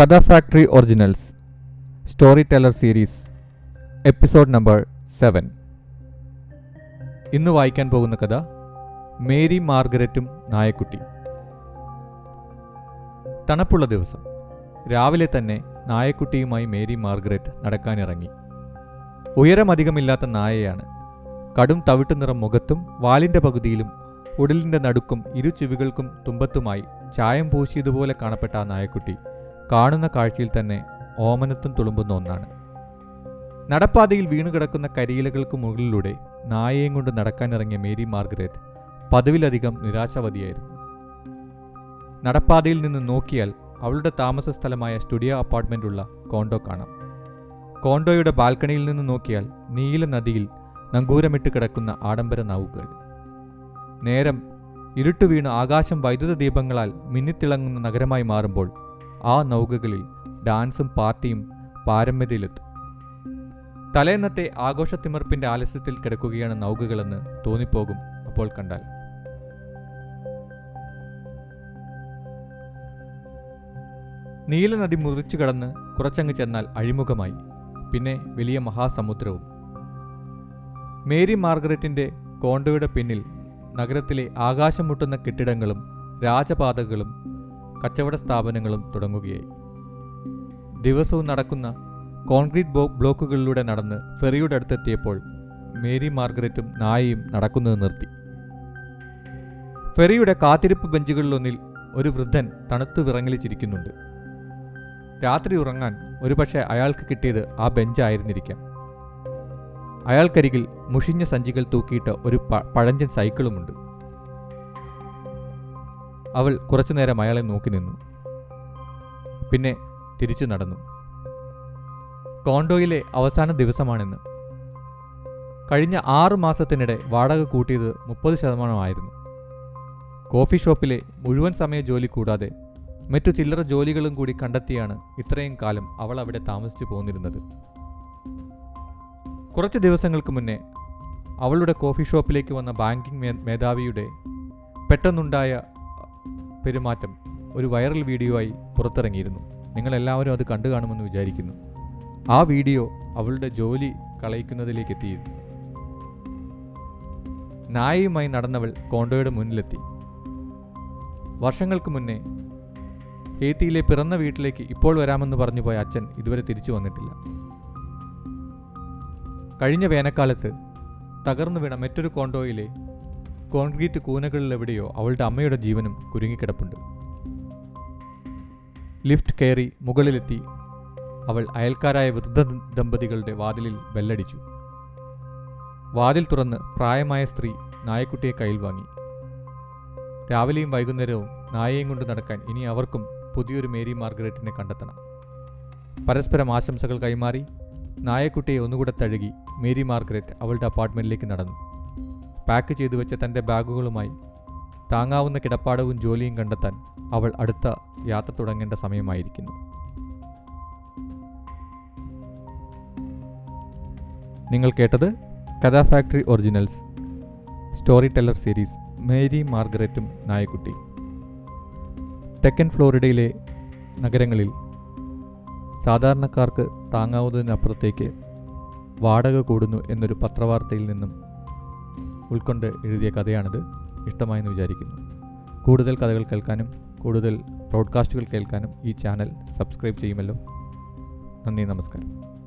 Katha factory originals storyteller series episode number seven ഇന്ന് വായിക്കാൻ പോകുന്ന കഥ മേരി മാർഗരറ്റും നായക്കുട്ടി. തണുപ്പുള്ള ദിവസം. രാവിലെ തന്നെ നായക്കുട്ടിയുമായി മേരി മാർഗരറ്റ് നടക്കാനിറങ്ങി. ഉയരമധികമില്ലാത്ത നായയാണ്. കടും തവിട്ടു നിറം മുഖത്തും വാലിന്റെ പകുതിയിലും ഉടലിന്റെ നടുക്കും ഇരു ചെവികൾക്കും തുമ്പത്തുമായി ചായം പൂശിയതുപോലെ കാണപ്പെട്ട ആ നായക്കുട്ടി. കാണുന്ന കാഴ്ചയിൽ തന്നെ ഓമനത്തും തുളുമ്പുന്ന ഒന്നാണ്. നടപ്പാതയിൽ വീണുകിടക്കുന്ന കരിയിലകൾക്ക് മുകളിലൂടെ നായയും കൊണ്ട് നടക്കാനിറങ്ങിയ മേരി മാർഗരറ്റ് പതിവിലധികം നിരാശാവതിയായിരുന്നു. നടപ്പാതയിൽ നിന്ന് നോക്കിയാൽ അവളുടെ താമസ സ്ഥലമായ സ്റ്റുഡിയോ അപ്പാർട്ട്മെന്റുള്ള കോണ്ടോ കാണാം. കോണ്ടോയുടെ ബാൽക്കണിയിൽ നിന്ന് നോക്കിയാൽ നീല നദിയിൽ നങ്കൂരമിട്ട് കിടക്കുന്ന ആഡംബര നാവുകൾ. നേരം ഇരുട്ടു വീണ് ആകാശം വൈദ്യുത ദീപങ്ങളാൽ മിന്നിത്തിളങ്ങുന്ന നഗരമായി മാറുമ്പോൾ ആ നൗകകളിൽ ഡാൻസും പാർട്ടിയും പാരമ്യതയിലെത്തും. തലേന്നത്തെ ആഘോഷത്തിമർപ്പിന്റെ ആലസ്യത്തിൽ കിടക്കുകയാണ് നൗകകളെന്ന് തോന്നിപ്പോകും അപ്പോൾ കണ്ടാൽ. നീലനദി മുറിച്ചു കടന്ന് കുറച്ചങ്ങ് ചെന്നാൽ അഴിമുഖമായി. പിന്നെ വലിയ മഹാസമുദ്രവും. മേരി മാർഗരറ്റിന്റെ കോണ്ടോയുടെ പിന്നിൽ നഗരത്തിലെ ആകാശം മുട്ടുന്ന കെട്ടിടങ്ങളും രാജപാതകളും കച്ചവട സ്ഥാപനങ്ങളും തുടങ്ങുകയായി. ദിവസവും നടക്കുന്ന കോൺക്രീറ്റ് ബ്ലോക്കുകളിലൂടെ നടന്ന് ഫെറിയുടെ അടുത്തെത്തിയപ്പോൾ മേരി മാർഗരറ്റും നായയും നടക്കുന്നത് നിർത്തി. ഫെറിയുടെ കാത്തിരിപ്പ് ബെഞ്ചുകളിലൊന്നിൽ ഒരു വൃദ്ധൻ തണുത്തു വിറങ്ങലിച്ചിരിക്കുന്നുണ്ട്. രാത്രി ഉറങ്ങാൻ ഒരുപക്ഷെ അയാൾക്ക് കിട്ടിയത് ആ ബെഞ്ചായിരുന്നിരിക്കാം. അയാൾക്കരികിൽ മുഷിഞ്ഞ സഞ്ചികൾ തൂക്കിയിട്ട ഒരു പഴഞ്ചൻ സൈക്കിളുമുണ്ട്. അവൾ കുറച്ചുനേരം അയാളെ നോക്കി നിന്നു. പിന്നെ തിരിച്ചു നടന്നു. കോണ്ടോയിലെ അവസാന ദിവസമാണെന്ന്. കഴിഞ്ഞ ആറു മാസത്തിനിടെ വാടക കൂട്ടിയത് മുപ്പത് ശതമാനമായിരുന്നു കോഫി ഷോപ്പിലെ മുഴുവൻ സമയ ജോലി കൂടാതെ മറ്റു ചില്ലറ ജോലികളും കൂടി കണ്ടെത്തിയാണ് ഇത്രയും കാലം അവൾ അവിടെ താമസിച്ചു പോന്നിരുന്നത്. കുറച്ച് ദിവസങ്ങൾക്ക് മുന്നേ അവളുടെ കോഫി ഷോപ്പിലേക്ക് വന്ന ബാങ്കിംഗ് മേധാവിയുടെ പെട്ടെന്നുണ്ടായ പെരുമാറ്റം ഒരു വൈറൽ വീഡിയോ ആയി പുറത്തിറങ്ങിയിരുന്നു. നിങ്ങളെല്ലാവരും അത് കണ്ടു കാണുമെന്ന് വിചാരിക്കുന്നു. ആ വീഡിയോ അവളുടെ ജോലി കളയിക്കുന്നതിലേക്ക് എത്തിയിരുന്നു നായയുമായി നടന്നവൾ കോണ്ടോയുടെ മുന്നിലെത്തി. വർഷങ്ങൾക്ക് മുന്നേ ഹേത്തിയിലെ പിറന്ന വീട്ടിലേക്ക് ഇപ്പോൾ വരാമെന്ന് പറഞ്ഞു പോയ അച്ഛൻ ഇതുവരെ തിരിച്ചു വന്നിട്ടില്ല. കഴിഞ്ഞ വേനൽക്കാലത്ത് തകർന്നു വീണ മറ്റൊരു കോണ്ടോയിലെ കോൺക്രീറ്റ് കൂനകളിലെവിടെയോ അവളുടെ അമ്മയുടെ ജീവനും കുരുങ്ങിക്കിടപ്പുണ്ട്. ലിഫ്റ്റ് കയറി മുകളിലെത്തി അവൾ അയൽക്കാരായ വൃദ്ധ ദമ്പതികളുടെ വാതിലിൽ ബെല്ലടിച്ചു. വാതിൽ തുറന്ന് പ്രായമായ സ്ത്രീ നായക്കുട്ടിയെ കയ്യിൽ വാങ്ങി. രാവിലെയും വൈകുന്നേരവും നായയും കൊണ്ട് നടക്കാൻ ഇനി അവർക്കും പുതിയൊരു മേരി മാർഗരറ്റിനെ കണ്ടെത്തണം. പരസ്പരം ആശംസകൾ കൈമാറി നായക്കുട്ടിയെ ഒന്നുകൂടെ തഴുകി മേരി മാർഗരറ്റ് അവളുടെ അപ്പാർട്ട്മെന്റിലേക്ക് നടന്നു. പാക്ക് ചെയ്തു വെച്ച തന്റെ ബാഗുകളുമായി താങ്ങാവുന്ന കിടപ്പാടവും ജോലിയും കണ്ടെത്താൻ അവൾ അടുത്ത യാത്ര തുടങ്ങേണ്ട സമയമായിരിക്കുന്നു. നിങ്ങൾ കേട്ടത് Katha factory originals storyteller series Mary മാർഗരറ്റും നായക്കുട്ടി. തെക്കൻ ഫ്ലോറിഡയിലെ നഗരങ്ങളിൽ സാധാരണക്കാർക്ക് താങ്ങാവുന്നതിനപ്പുറത്തേക്ക് വാടക കൂടുന്നു എന്നൊരു പത്രവാർത്തയിൽ നിന്നും ഉൾക്കൊണ്ട് എഴുതിയ കഥയാണിത്. ഇഷ്ടമായെന്ന് വിചാരിക്കുന്നു. കൂടുതൽ കഥകൾ കേൾക്കാനും കൂടുതൽ ബ്രോഡ്കാസ്റ്റുകൾ കേൾക്കാനും ഈ ചാനൽ സബ്സ്ക്രൈബ് ചെയ്യുമല്ലോ. നന്ദി നമസ്കാരം.